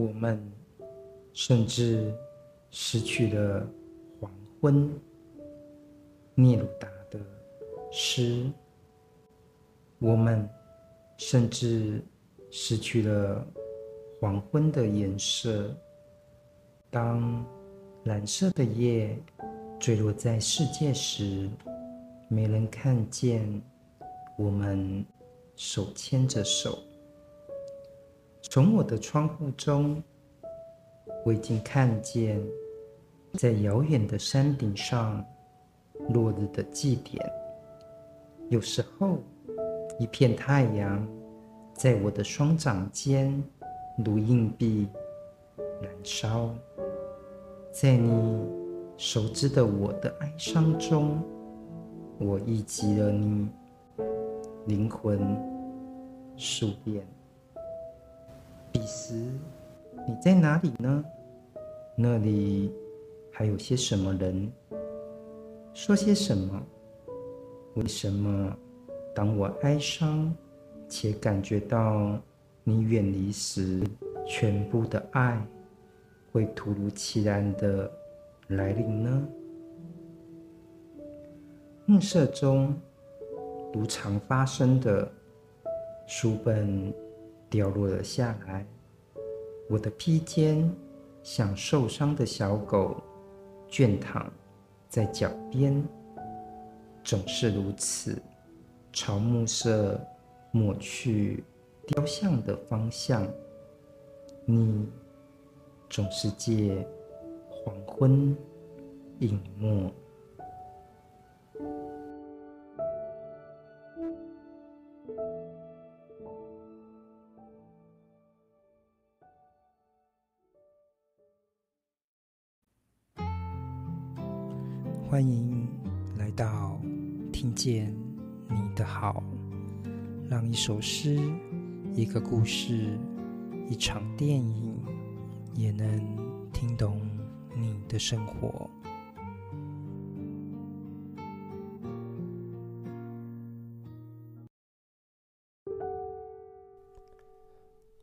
我们甚至失去了黄昏。聂鲁达的诗，我们甚至失去了黄昏的颜色。当蓝色的夜坠落在世界时，没人看见我们手牵着手。从我的窗户中，我已经看见在遥远的山顶上。落日的祭典，有时候一片太阳在我的双掌间如硬币燃烧，在你熟知的我的哀伤中，我忆及了你灵魂数遍。彼时你在哪里呢？那里还有些什么人？说些什么？为什么当我哀伤且感觉到你远离时，全部的爱会突如其来的来临呢？暮色中，如常发生的，书本掉落了下来，我的披肩像受伤的小狗倦躺。在脚边，总是如此，朝暮色抹去雕像的方向。你总是借黄昏隐没。欢迎来到听见你的好，让一首诗、一个故事、一场电影，也能听懂你的生活。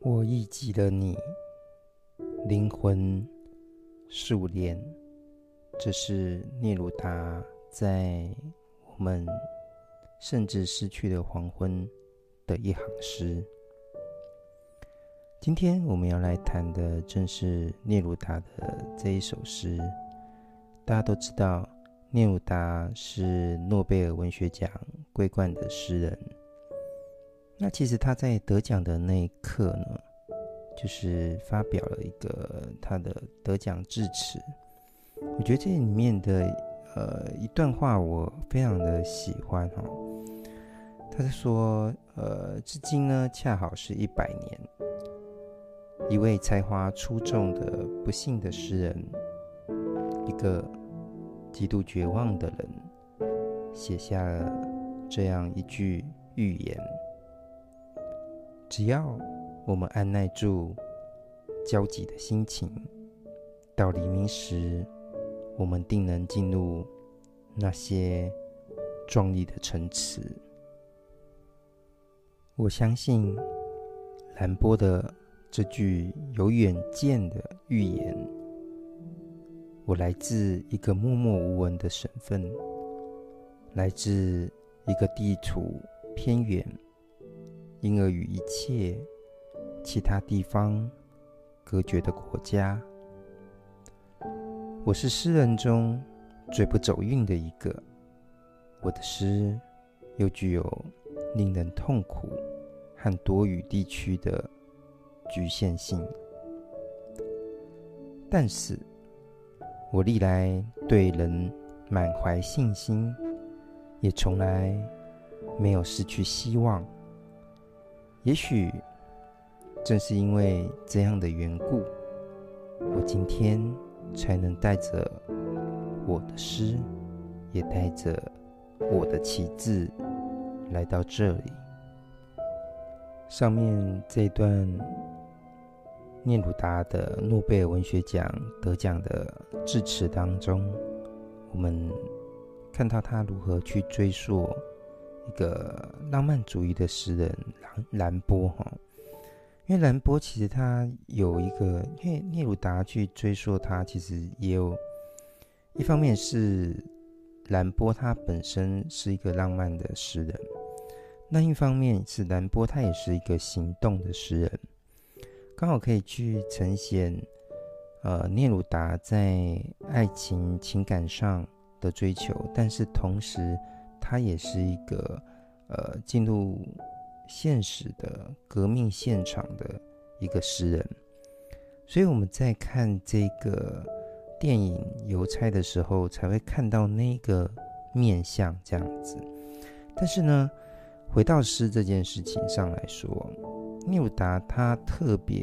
我忆及了你，灵魂数年。这是聂鲁达在我们甚至失去了黄昏的一行诗。今天我们要来谈的正是聂鲁达的这一首诗。大家都知道，聂鲁达是诺贝尔文学奖桂冠的诗人。那其实他在得奖的那一刻呢，就是发表了一个他的得奖致辞。我觉得这里面的呃一段话我非常的喜欢哈，他是说呃至今呢恰好是一百年，一位才华出众的不幸的诗人，一个极度绝望的人，写下了这样一句预言：只要我们按捺住焦急的心情，到黎明时。我们定能进入那些壮丽的城池。我相信兰波的这句有远见的预言。我来自一个默默无闻的省份，来自一个地处偏远，因而与一切其他地方隔绝的国家。我是诗人中最不走运的一个，我的诗又具有令人痛苦和多雨地区的局限性。但是，我历来对人满怀信心，也从来没有失去希望。也许正是因为这样的缘故，我今天。才能带着我的诗，也带着我的旗帜来到这里。上面这段聂鲁达的诺贝尔文学奖得奖的致辞当中，我们看到他如何去追溯一个浪漫主义的诗人兰兰波哈。因为兰波其实他有一个，因为聂鲁达去追溯他，其实也有一方面是兰波他本身是一个浪漫的诗人，那一方面是兰波他也是一个行动的诗人，刚好可以去呈现呃聂鲁达在爱情情感上的追求，但是同时他也是一个呃进入。现实的革命现场的一个诗人，所以我们在看这个电影《邮差》的时候，才会看到那个面相这样子。但是呢，回到诗这件事情上来说，聂鲁达他特别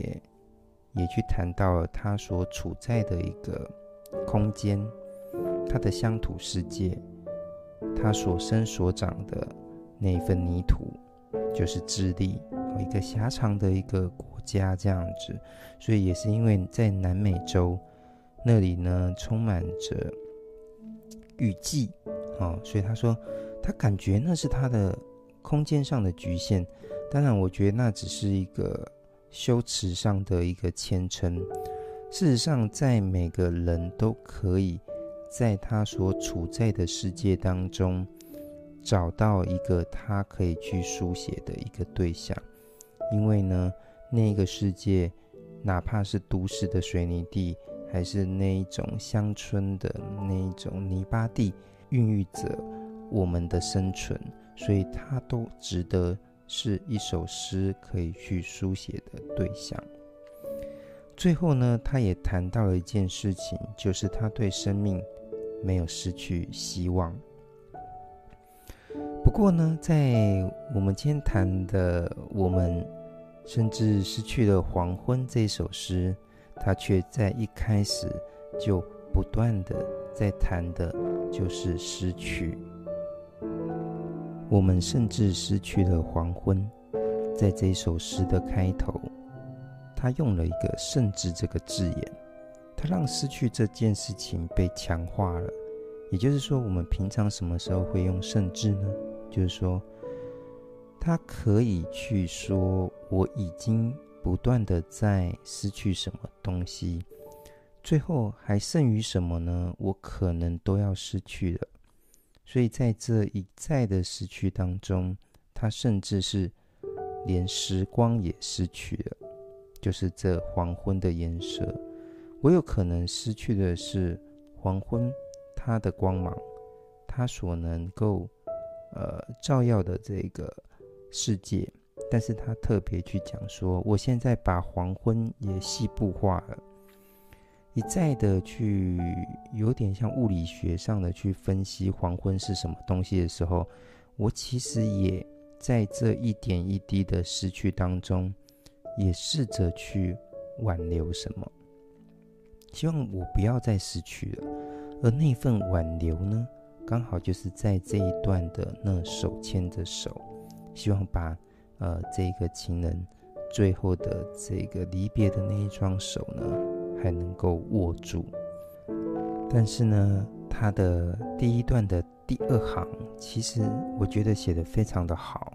也去谈到了他所处在的一个空间，他的乡土世界，他所生所长的那一份泥土。就是智利，一个狭长的一个国家这样子，所以也是因为在南美洲那里呢，充满着雨季，哦，所以他说他感觉那是他的空间上的局限。当然，我觉得那只是一个修辞上的一个谦称。事实上，在每个人都可以在他所处在的世界当中。找到一个他可以去书写的一个对象，因为呢，那个世界，哪怕是都市的水泥地，还是那一种乡村的那一种泥巴地，孕育着我们的生存，所以它都值得是一首诗可以去书写的对象。最后呢，他也谈到了一件事情，就是他对生命没有失去希望。不过呢，在我们今天谈的《我们甚至失去了黄昏》这首诗，它却在一开始就不断的在谈的，就是失去。我们甚至失去了黄昏，在这首诗的开头，他用了一个“甚至”这个字眼，他让失去这件事情被强化了。也就是说，我们平常什么时候会用“甚至”呢？就是说，他可以去说，我已经不断的在失去什么东西，最后还剩余什么呢？我可能都要失去了。所以在这一再的失去当中，他甚至是连时光也失去了，就是这黄昏的颜色。我有可能失去的是黄昏它的光芒，它所能够。呃，照耀的这个世界，但是他特别去讲说，我现在把黄昏也细部化了，一再的去有点像物理学上的去分析黄昏是什么东西的时候，我其实也在这一点一滴的失去当中，也试着去挽留什么，希望我不要再失去了，而那份挽留呢？刚好就是在这一段的那手牵着手，希望把呃这个情人最后的这个离别的那一双手呢，还能够握住。但是呢，他的第一段的第二行，其实我觉得写得非常的好，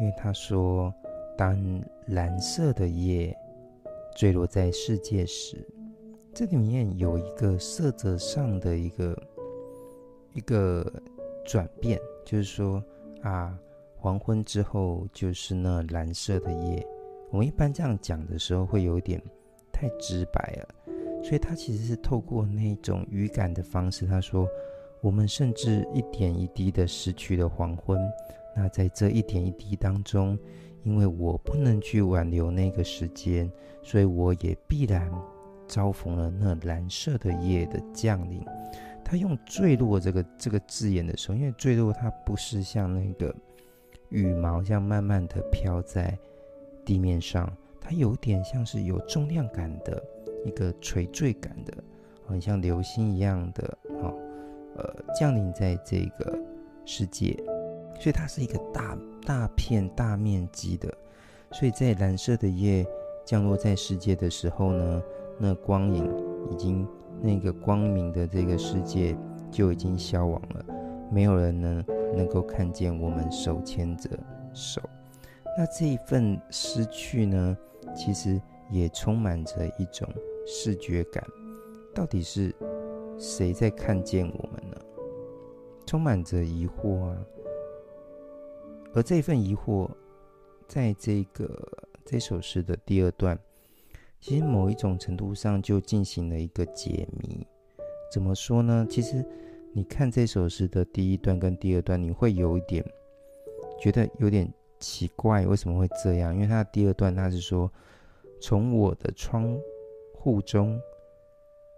因为他说：“当蓝色的夜坠落在世界时，这里面有一个色泽上的一个。”一个转变，就是说啊，黄昏之后就是那蓝色的夜。我们一般这样讲的时候，会有点太直白了，所以他其实是透过那种语感的方式，他说，我们甚至一点一滴的失去了黄昏。那在这一点一滴当中，因为我不能去挽留那个时间，所以我也必然遭逢了那蓝色的夜的降临。他用“坠落”这个这个字眼的时候，因为坠落它不是像那个羽毛这样慢慢的飘在地面上，它有点像是有重量感的一个垂坠感的，很像流星一样的啊，呃，降临在这个世界，所以它是一个大大片大面积的，所以在蓝色的夜降落在世界的时候呢，那光影已经。那个光明的这个世界就已经消亡了，没有人能能够看见我们手牵着手。那这一份失去呢，其实也充满着一种视觉感。到底是谁在看见我们呢？充满着疑惑啊。而这份疑惑，在这个这首诗的第二段，其实某一种程度上就进行了一个解谜。怎么说呢？其实你看这首诗的第一段跟第二段，你会有一点觉得有点奇怪，为什么会这样？因为它的第二段它是说，从我的窗户中，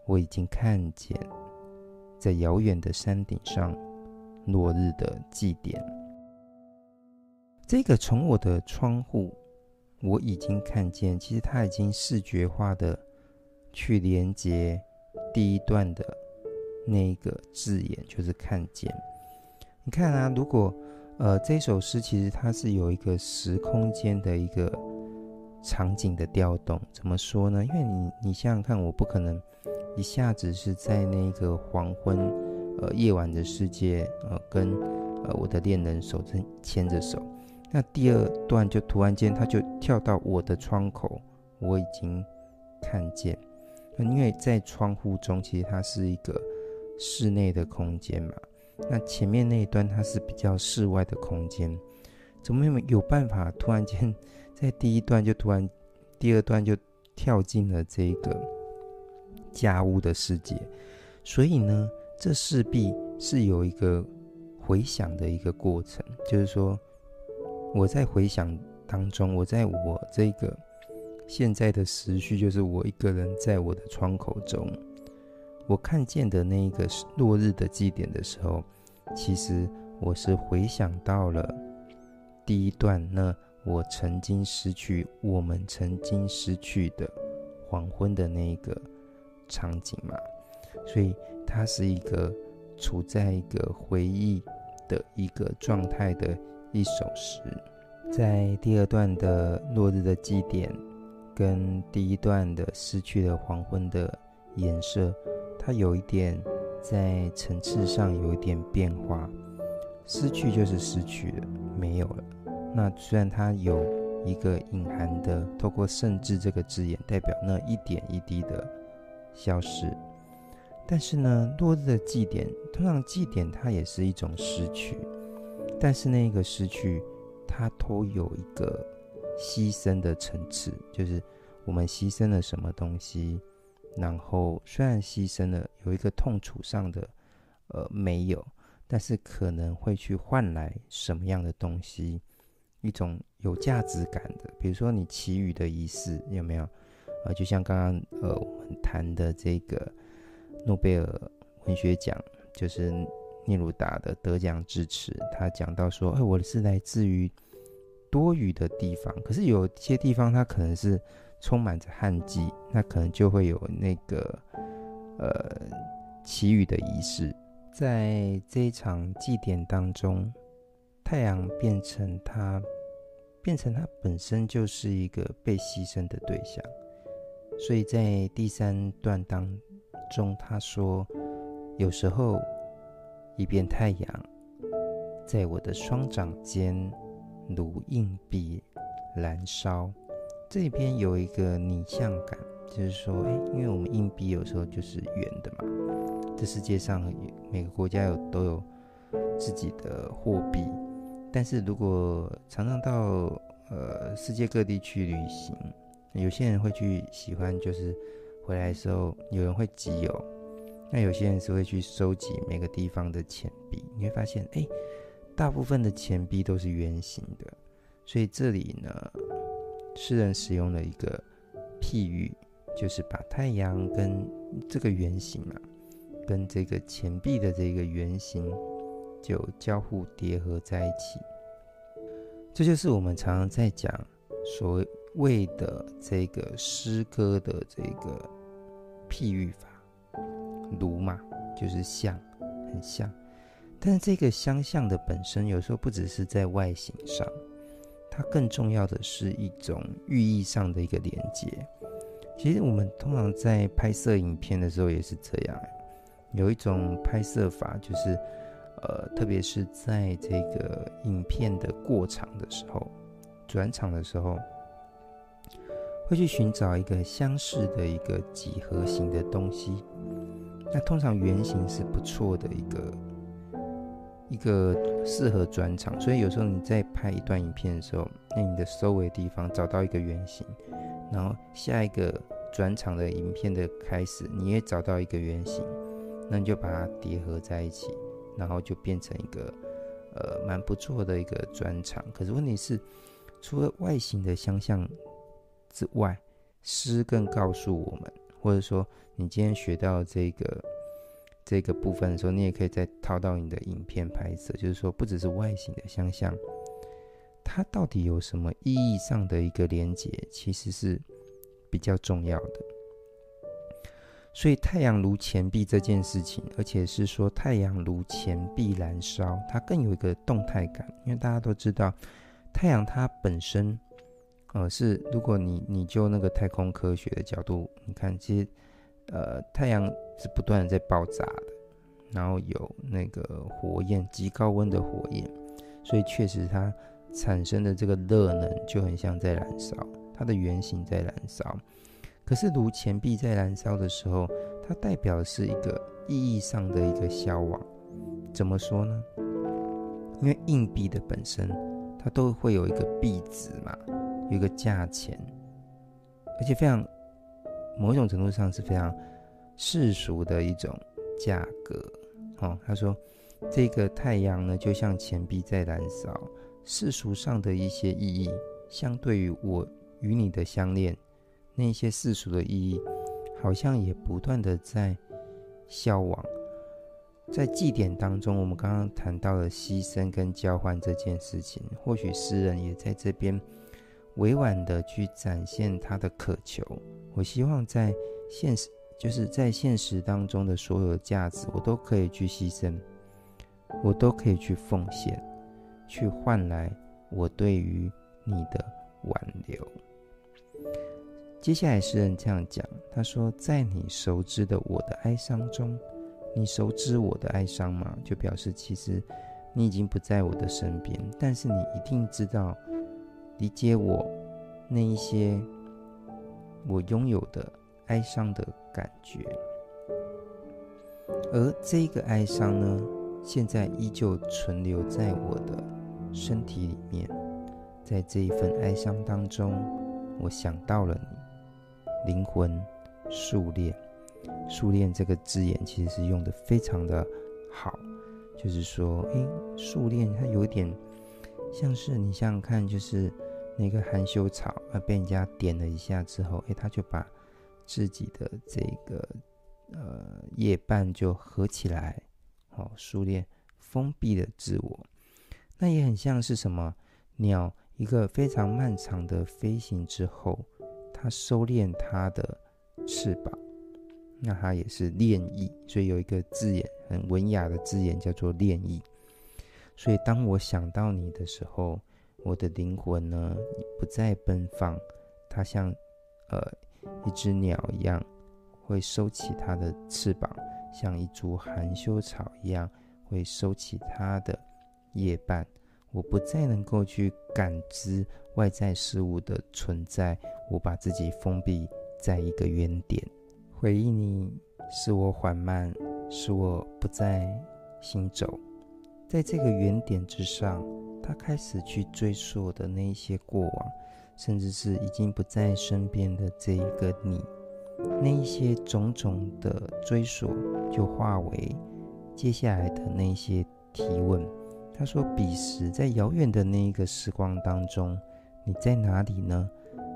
我已经看见，在遥远的山顶上，落日的祭典。这个从我的窗户，我已经看见，其实它已经视觉化的去连接第一段的那个字眼，就是看见。你看啊，如果呃这首诗其实它是有一个时空间的一个场景的调动，怎么说呢？因为你你想想看，我不可能一下子是在那个黄昏呃夜晚的世界呃跟呃我的恋人手牵牵着手。那第二段就突然间，他就跳到我的窗口，我已经看见。那因为在窗户中，其实它是一个室内的空间嘛。那前面那一段它是比较室外的空间，怎么有办法突然间在第一段就突然，第二段就跳进了这个家屋的世界？所以呢，这势必是有一个回想的一个过程，就是说。我在回想当中，我在我这个现在的时序，就是我一个人在我的窗口中，我看见的那一个落日的祭点的时候，其实我是回想到了第一段，那我曾经失去，我们曾经失去的黄昏的那个场景嘛，所以它是一个处在一个回忆的一个状态的。一首诗，在第二段的落日的祭典，跟第一段的失去了黄昏的颜色，它有一点在层次上有一点变化。失去就是失去了，没有了。那虽然它有一个隐含的，透过“甚至”这个字眼，代表那一点一滴的消失，但是呢，落日的祭典，通常祭典它也是一种失去。但是那个失去，它都有一个牺牲的层次，就是我们牺牲了什么东西，然后虽然牺牲了，有一个痛楚上的呃没有，但是可能会去换来什么样的东西，一种有价值感的，比如说你其余的仪式有没有？呃，就像刚刚呃我们谈的这个诺贝尔文学奖，就是。聂鲁达的得奖致辞，他讲到说：“哎，我是来自于多雨的地方，可是有些地方它可能是充满着旱季，那可能就会有那个呃祈雨的仪式。在这一场祭典当中，太阳变成它，变成它本身就是一个被牺牲的对象。所以在第三段当中，他说有时候。”一边太阳在我的双掌间如硬币燃烧，这边有一个拟像感，就是说，哎，因为我们硬币有时候就是圆的嘛。这世界上每个国家有都有自己的货币，但是如果常常到呃世界各地去旅行，有些人会去喜欢，就是回来的时候有人会集邮。那有些人是会去收集每个地方的钱币，你会发现，哎，大部分的钱币都是圆形的。所以这里呢，诗人使用了一个譬喻，就是把太阳跟这个圆形嘛，跟这个钱币的这个圆形就交互叠合在一起。这就是我们常常在讲所谓的这个诗歌的这个譬喻法。如嘛，就是像，很像，但是这个相像的本身，有时候不只是在外形上，它更重要的是一种寓意上的一个连接。其实我们通常在拍摄影片的时候也是这样，有一种拍摄法，就是呃，特别是在这个影片的过场的时候，转场的时候，会去寻找一个相似的一个几何形的东西。那通常圆形是不错的一个一个适合转场，所以有时候你在拍一段影片的时候，那你的收尾地方找到一个圆形，然后下一个转场的影片的开始，你也找到一个圆形，那你就把它叠合在一起，然后就变成一个呃蛮不错的一个转场。可是问题是，除了外形的相像之外，诗更告诉我们，或者说你今天学到这个这个部分的时候，你也可以再套到你的影片拍摄，就是说不只是外形的相像，它到底有什么意义上的一个连接，其实是比较重要的。所以太阳如钱币这件事情，而且是说太阳如钱币燃烧，它更有一个动态感，因为大家都知道太阳它本身。呃，是，如果你你就那个太空科学的角度，你看，其实，呃，太阳是不断的在爆炸的，然后有那个火焰，极高温的火焰，所以确实它产生的这个热能就很像在燃烧，它的原型在燃烧。可是，如钱币在燃烧的时候，它代表的是一个意义上的一个消亡。怎么说呢？因为硬币的本身，它都会有一个币值嘛。有一个价钱，而且非常某一种程度上是非常世俗的一种价格。哦，他说这个太阳呢，就像钱币在燃烧，世俗上的一些意义，相对于我与你的相恋，那些世俗的意义，好像也不断的在消亡。在祭典当中，我们刚刚谈到了牺牲跟交换这件事情，或许诗人也在这边。委婉的去展现他的渴求。我希望在现实，就是在现实当中的所有价值，我都可以去牺牲，我都可以去奉献，去换来我对于你的挽留。接下来诗人这样讲，他说：“在你熟知的我的哀伤中，你熟知我的哀伤吗？就表示其实你已经不在我的身边，但是你一定知道。”理解我那一些我拥有的哀伤的感觉，而这个哀伤呢，现在依旧存留在我的身体里面。在这一份哀伤当中，我想到了你，灵魂数链。数链这个字眼其实是用的非常的好，就是说，诶，束链它有点像是你想想看，就是。那个含羞草啊，被人家点了一下之后，诶，他就把自己的这个呃叶瓣就合起来，好，束链封闭了自我。那也很像是什么鸟一个非常漫长的飞行之后，它收敛它的翅膀，那它也是恋意。所以有一个字眼很文雅的字眼叫做恋意。所以当我想到你的时候。我的灵魂呢，不再奔放，它像，呃，一只鸟一样，会收起它的翅膀，像一株含羞草一样，会收起它的叶瓣。我不再能够去感知外在事物的存在，我把自己封闭在一个原点。回忆你，使我缓慢，使我不再行走，在这个原点之上。他开始去追溯的那一些过往，甚至是已经不在身边的这一个你，那一些种种的追溯，就化为接下来的那些提问。他说：“彼时在遥远的那一个时光当中，你在哪里呢？”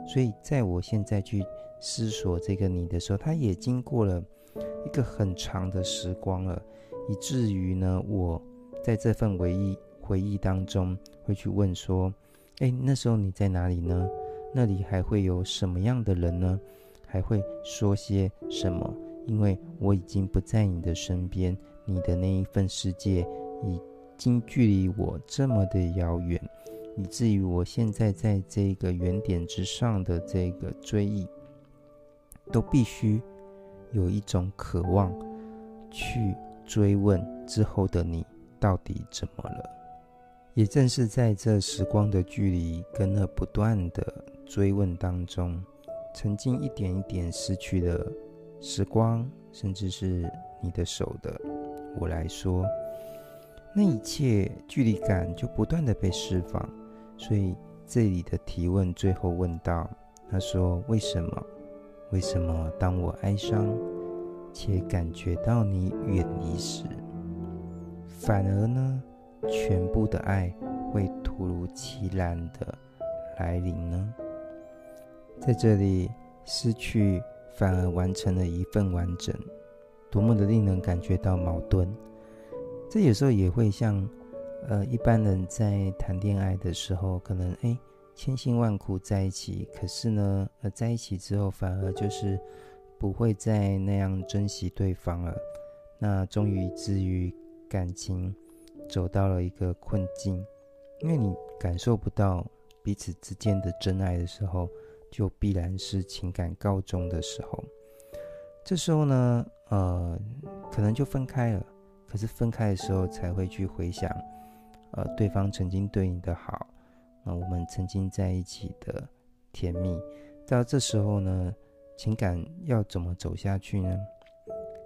所以，在我现在去思索这个你的时候，他也经过了一个很长的时光了，以至于呢，我在这份回忆。回忆当中会去问说：“哎，那时候你在哪里呢？那里还会有什么样的人呢？还会说些什么？因为我已经不在你的身边，你的那一份世界已经距离我这么的遥远，以至于我现在在这个原点之上的这个追忆，都必须有一种渴望去追问之后的你到底怎么了。”也正是在这时光的距离跟那不断的追问当中，曾经一点一点失去的时光，甚至是你的手的我来说，那一切距离感就不断的被释放。所以这里的提问最后问到：“他说为什么？为什么当我哀伤且感觉到你远离时，反而呢，全部的爱会突如其来的来临呢？”在这里，失去反而完成了一份完整，多么的令人感觉到矛盾。这有时候也会像，呃，一般人在谈恋爱的时候，可能哎，千辛万苦在一起，可是呢，呃，在一起之后反而就是不会再那样珍惜对方了。那终于至于感情走到了一个困境，因为你感受不到彼此之间的真爱的时候。就必然是情感告终的时候，这时候呢，呃，可能就分开了。可是分开的时候，才会去回想，呃，对方曾经对你的好，那、呃、我们曾经在一起的甜蜜。到这时候呢，情感要怎么走下去呢？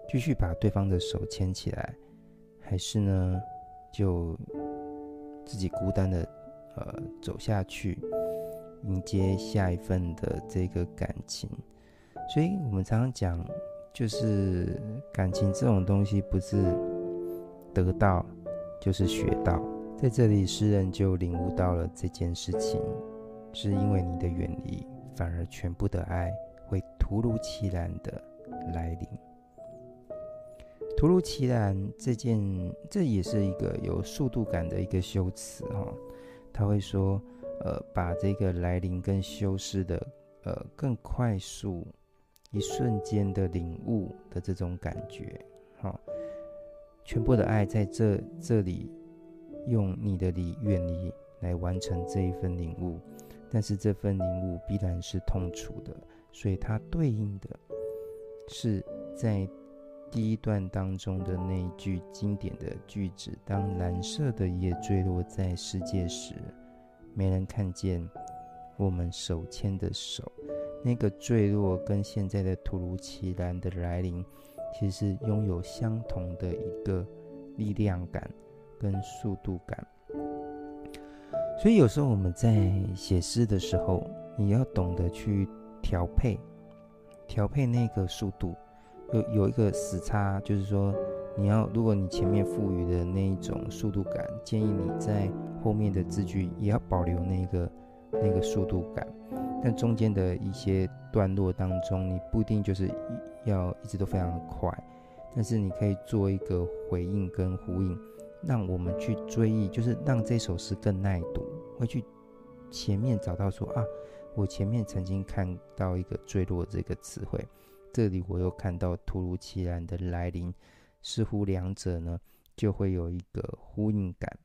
继续把对方的手牵起来，还是呢，就自己孤单的呃走下去？迎接下一份的这个感情，所以我们常常讲，就是感情这种东西，不是得到就是学到。在这里，诗人就领悟到了这件事情，是因为你的远离，反而全部的爱会突如其来的来临。突如其来这件，这也是一个有速度感的一个修辞哈，他会说。呃，把这个来临跟修饰的，呃，更快速，一瞬间的领悟的这种感觉，好、哦，全部的爱在这这里，用你的离远离来完成这一份领悟，但是这份领悟必然是痛楚的，所以它对应的是在第一段当中的那一句经典的句子：当蓝色的叶坠落在世界时。没人看见我们手牵的手，那个坠落跟现在的突如其来的来临，其实拥有相同的一个力量感跟速度感。所以有时候我们在写诗的时候，你要懂得去调配，调配那个速度，有有一个时差，就是说。你要，如果你前面赋予的那一种速度感，建议你在后面的字句也要保留那个那个速度感。但中间的一些段落当中，你不一定就是要一直都非常的快，但是你可以做一个回应跟呼应，让我们去追忆，就是让这首诗更耐读，会去前面找到说啊，我前面曾经看到一个坠落这个词汇，这里我又看到突如其来的来临。似乎两者呢就会有一个呼应感。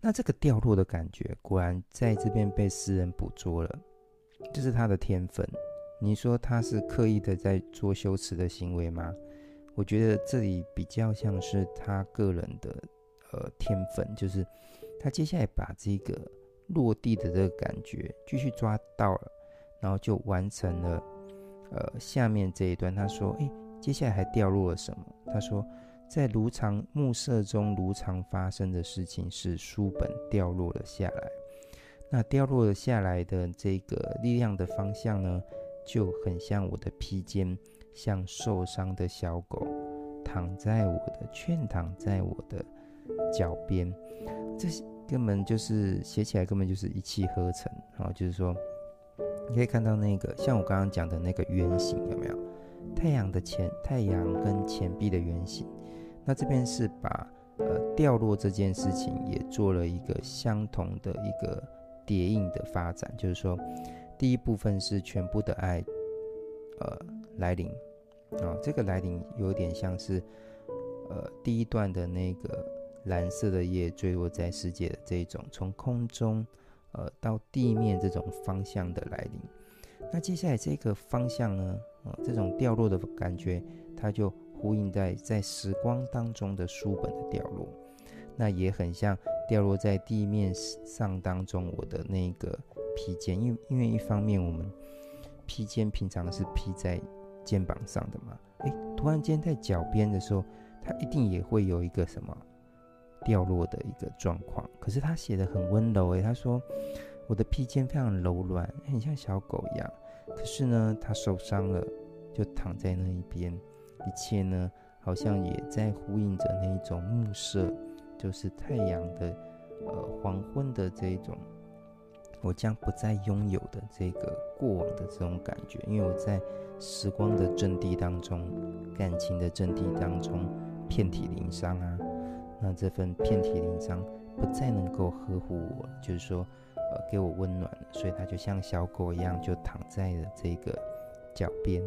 那这个掉落的感觉，果然在这边被诗人捕捉了，这是他的天分。你说他是刻意的在做修辞的行为吗？我觉得这里比较像是他个人的呃天分，就是他接下来把这个落地的这个感觉继续抓到了，然后就完成了呃下面这一段。他说：“诶。”接下来还掉落了什么？他说，在如常暮色中如常发生的事情是书本掉落了下来。那掉落了下来的这个力量的方向呢，就很像我的披肩，像受伤的小狗躺在我的，蜷躺在我的脚边。这根本就是写起来根本就是一气呵成啊！就是说，你可以看到那个像我刚刚讲的那个圆形，有没有？太阳的钱，太阳跟钱币的圆形，那这边是把呃掉落这件事情也做了一个相同的一个叠印的发展，就是说，第一部分是全部的爱，呃来临，啊、这个来临有点像是呃第一段的那个蓝色的叶坠落在世界的这一种从空中呃到地面这种方向的来临。那接下来这个方向呢？呃，这种掉落的感觉，它就呼应在在时光当中的书本的掉落，那也很像掉落在地面上当中我的那个披肩。因为因为一方面我们披肩平常是披在肩膀上的嘛，哎，突然间在脚边的时候，它一定也会有一个什么掉落的一个状况。可是他写的很温柔，哎，他说我的披肩非常柔软，很像小狗一样。可是呢，他受伤了，就躺在那一边，一切呢，好像也在呼应着那一种暮色，就是太阳的，呃，黄昏的这种，我将不再拥有的这个过往的这种感觉，因为我在时光的阵地当中，感情的阵地当中，遍体鳞伤啊，那这份遍体鳞伤不再能够呵护我，就是说。呃，给我温暖，所以他就像小狗一样，就躺在了这个脚边。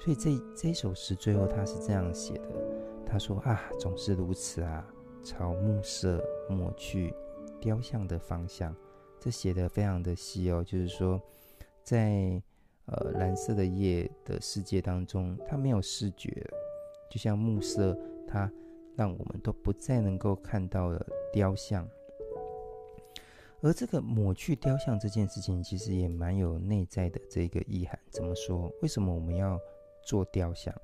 所以这这首诗最后他是这样写的，他说啊，总是如此啊，朝暮色抹去雕像的方向。这写的非常的细哦，就是说，在呃蓝色的夜的世界当中，它没有视觉，就像暮色，它让我们都不再能够看到了雕像。而这个抹去雕像这件事情，其实也蛮有内在的这个意涵。怎么说？为什么我们要做雕像？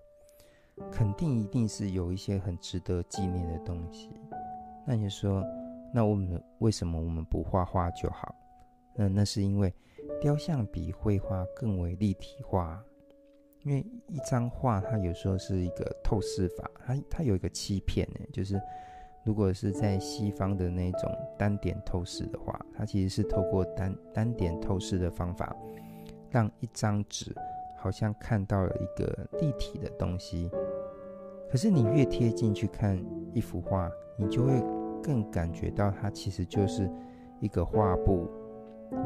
肯定一定是有一些很值得纪念的东西。那你说，那我们为什么我们不画画就好？那那是因为雕像比绘画更为立体化。因为一张画，它有时候是一个透视法，它它有一个欺骗呢，就是。如果是在西方的那种单点透视的话，它其实是透过单单点透视的方法，让一张纸好像看到了一个立体的东西。可是你越贴近去看一幅画，你就会更感觉到它其实就是一个画布，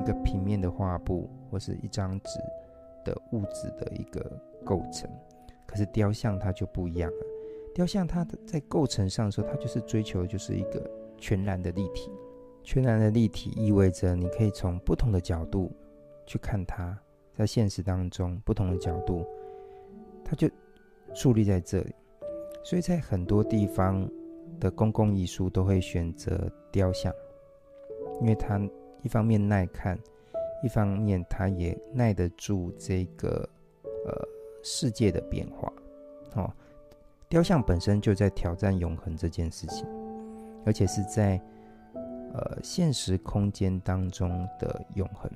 一个平面的画布，或是一张纸的物质的一个构成。可是雕像它就不一样了。雕像它在构成上的时候，它就是追求的就是一个全然的立体。全然的立体意味着你可以从不同的角度去看它，在现实当中不同的角度，它就矗立在这里。所以在很多地方的公共艺术都会选择雕像，因为它一方面耐看，一方面它也耐得住这个呃世界的变化，哦。雕像本身就在挑战永恒这件事情，而且是在呃现实空间当中的永恒。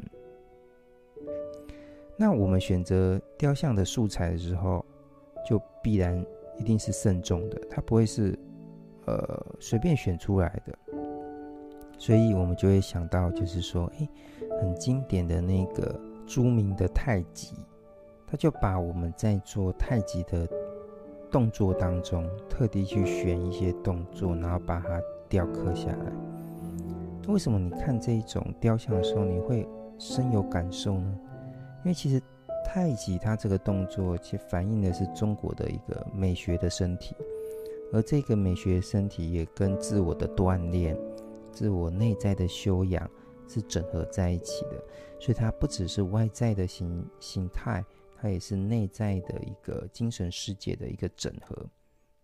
那我们选择雕像的素材的时候，就必然一定是慎重的，它不会是呃随便选出来的。所以我们就会想到，就是说，诶，很经典的那个著名的太极，他就把我们在做太极的。动作当中，特地去选一些动作，然后把它雕刻下来。为什么你看这一种雕像的时候，你会深有感受呢？因为其实太极它这个动作，其实反映的是中国的一个美学的身体，而这个美学身体也跟自我的锻炼、自我内在的修养是整合在一起的，所以它不只是外在的形形态。它也是内在的一个精神世界的一个整合，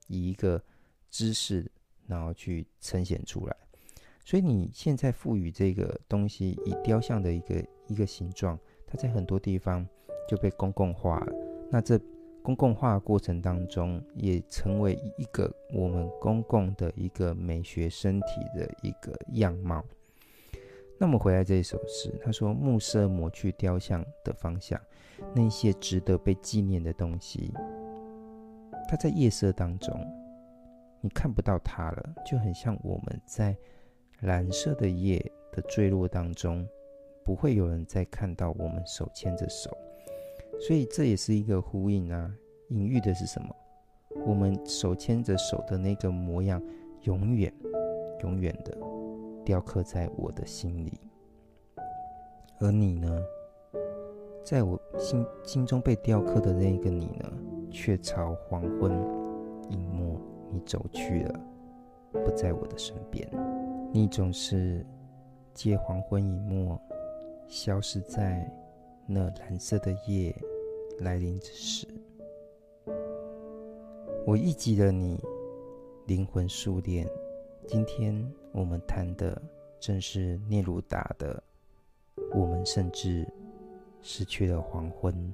以一个知识，然后去呈现出来。所以你现在赋予这个东西以雕像的一个一个形状，它在很多地方就被公共化了。那这公共化过程当中，也成为一个我们公共的一个美学身体的一个样貌。那么回来这一首诗，他说：“暮色抹去雕像的方向，那些值得被纪念的东西，它在夜色当中，你看不到它了，就很像我们在蓝色的夜的坠落当中，不会有人再看到我们手牵着手。所以这也是一个呼应啊，隐喻的是什么？我们手牵着手的那个模样，永远，永远的。”雕刻在我的心里，而你呢，在我心心中被雕刻的那个你呢，却朝黄昏隐没，你走去了，不在我的身边。你总是借黄昏隐没，消失在那蓝色的夜来临之时。我忆及了你灵魂数恋。今天我们谈的正是聂鲁达的《我们甚至失去了黄昏。